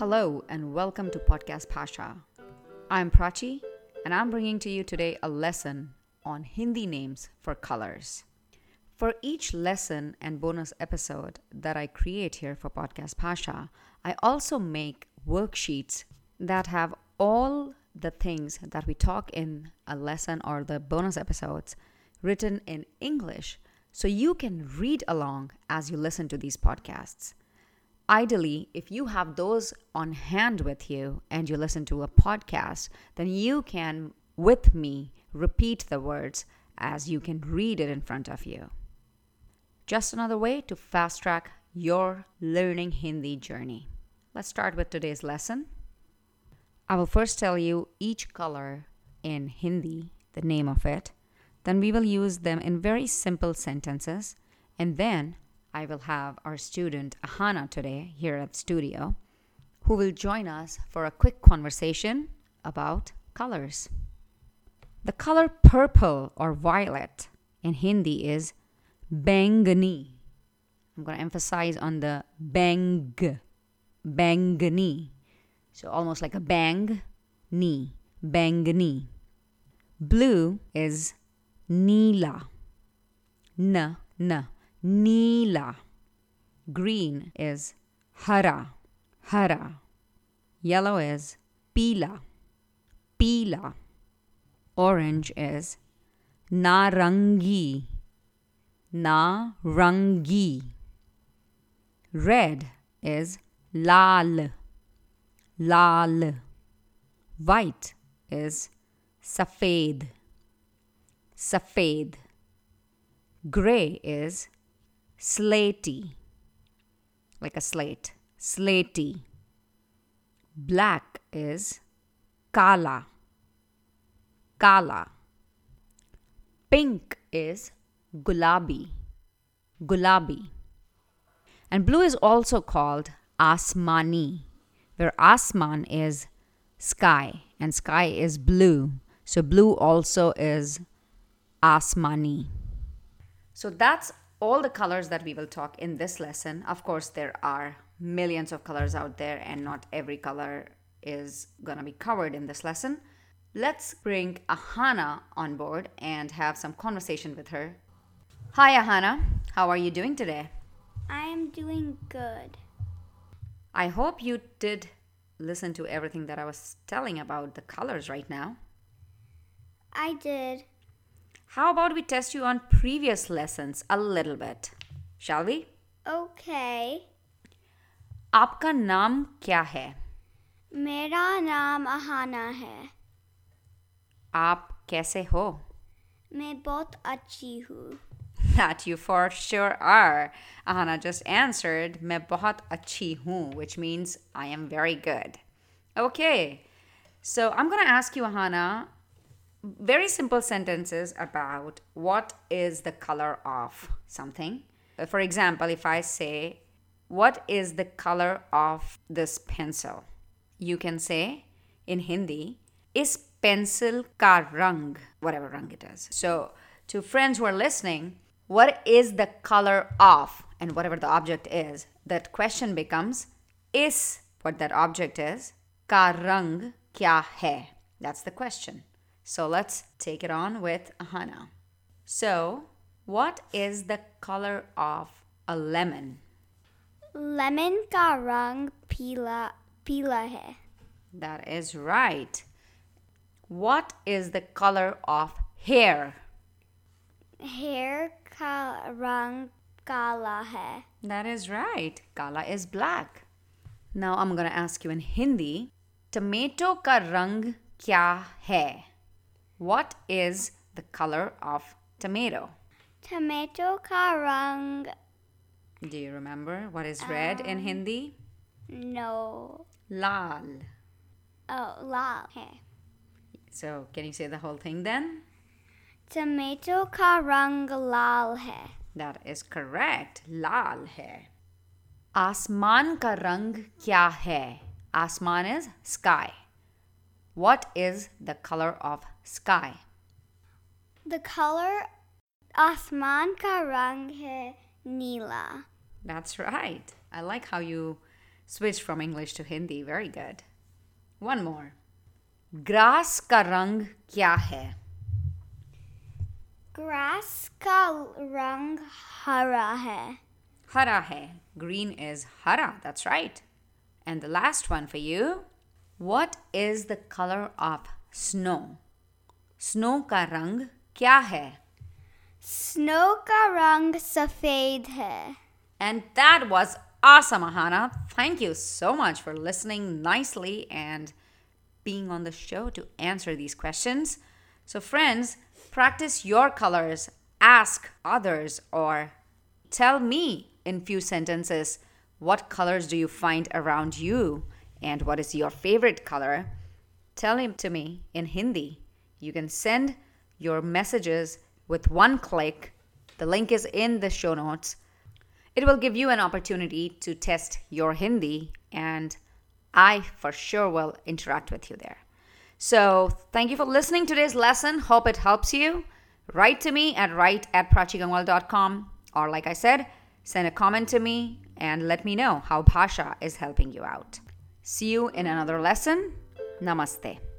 Hello and welcome to Podcast Bhasha. I'm Prachi and I'm bringing to you today a lesson on Hindi names for colors. For each lesson and bonus episode that I create here for Podcast Bhasha, I also make worksheets that have all the things that we talk in a lesson or the bonus episodes written in English so you can read along as you listen to these podcasts. Ideally, if you have those on hand with you and you listen to a podcast, then you can, with me, repeat the words as you can read it in front of you. Just another way to fast track your learning Hindi journey. Let's start with today's lesson. I will first tell you each color in Hindi, the name of it. Then we will use them in very simple sentences. And then I will have our student Ahana today here at studio who will join us for a quick conversation about colors. The color purple or violet in Hindi is bangani. I'm going to emphasize on the bang, bangani. So almost like a bang, knee, bangani. Blue is neela, na, n, neela. Green is hara, hara. Yellow is pila, pila. Orange is narangi, narangi. Red is lal, lal. White is safed, safed. Gray is slaty, like a slate, slaty. Black is kala, kala. Pink is gulabi, gulabi. And blue is also called asmani, where asman is sky and sky is blue. So blue also is asmani. So that's all the colors that we will talk in this lesson. Of course, there are millions of colors out there, and not every color is gonna be covered in this lesson. Let's bring Ahana on board and have some conversation with her. Hi, Ahana. How are you doing today? I am doing good. I hope you did listen to everything that I was telling about the colors right now. I did. How about we test you on previous lessons a little bit? Shall we? Okay. आपका नाम क्या है मेरा नाम अहाना है आप कैसे हो मैं बहुत अच्छी हूँ That you for sure are. Ahana just answered, मैं बहुत अच्छी हूँ, which means I am very good. Okay, so I'm going to ask you, Ahana, very simple sentences about what is the color of something. Uh, For example, if I say, What is the color of this pencil? You can say in Hindi, Is pencil ka rang, whatever rang it is. So, to friends who are listening, what is the color of, and whatever the object is, that question becomes, Is what that object is, ka rang kya hai? That's the question. So let's take it on with Ahana. So, what is the color of a lemon? Lemon ka rang pila pila hai. That is right. What is the color of hair? Hair ka rang kala hai. That is right. Kala is black. Now I'm going to ask you in Hindi, tomato ka rang kya hai? What is the color of tomato? Tomato का रंग Do you remember what is red in Hindi? No Lal. oh लाल है So, can you say the whole thing then? Tomato का रंग लाल है That is correct. Lal hai. आसमान का रंग क्या है? Asman is sky. what is the color of sky? The color Asman ka rang hai nila. That's right. I like how you switched from English to Hindi. Very good. One more. Grass ka rang kya hai? Grass ka rang hara hai. Hara hai. Green is hara. That's right. And the last one for you. What is the color of snow? Snow का रंग क्या है? Snow का रंग सफेद है. And that was awesome, Ahana. Thank you so much for listening nicely and being on the show to answer these questions. So, friends, practice your colors, ask others, or tell me in few sentences what colors do you find around you And what is your favorite color. Tell him to me in Hindi. You can send your messages with one click. The link is in the show notes. It will give you an opportunity to test your Hindi, and I for sure will interact with you there. So, thank you for listening to today's lesson. Hope it helps you. Write to me at write at prachigangwal.com, or like I said, send a comment to me and let me know how Bhasha is helping you out. See you in another lesson. Namaste.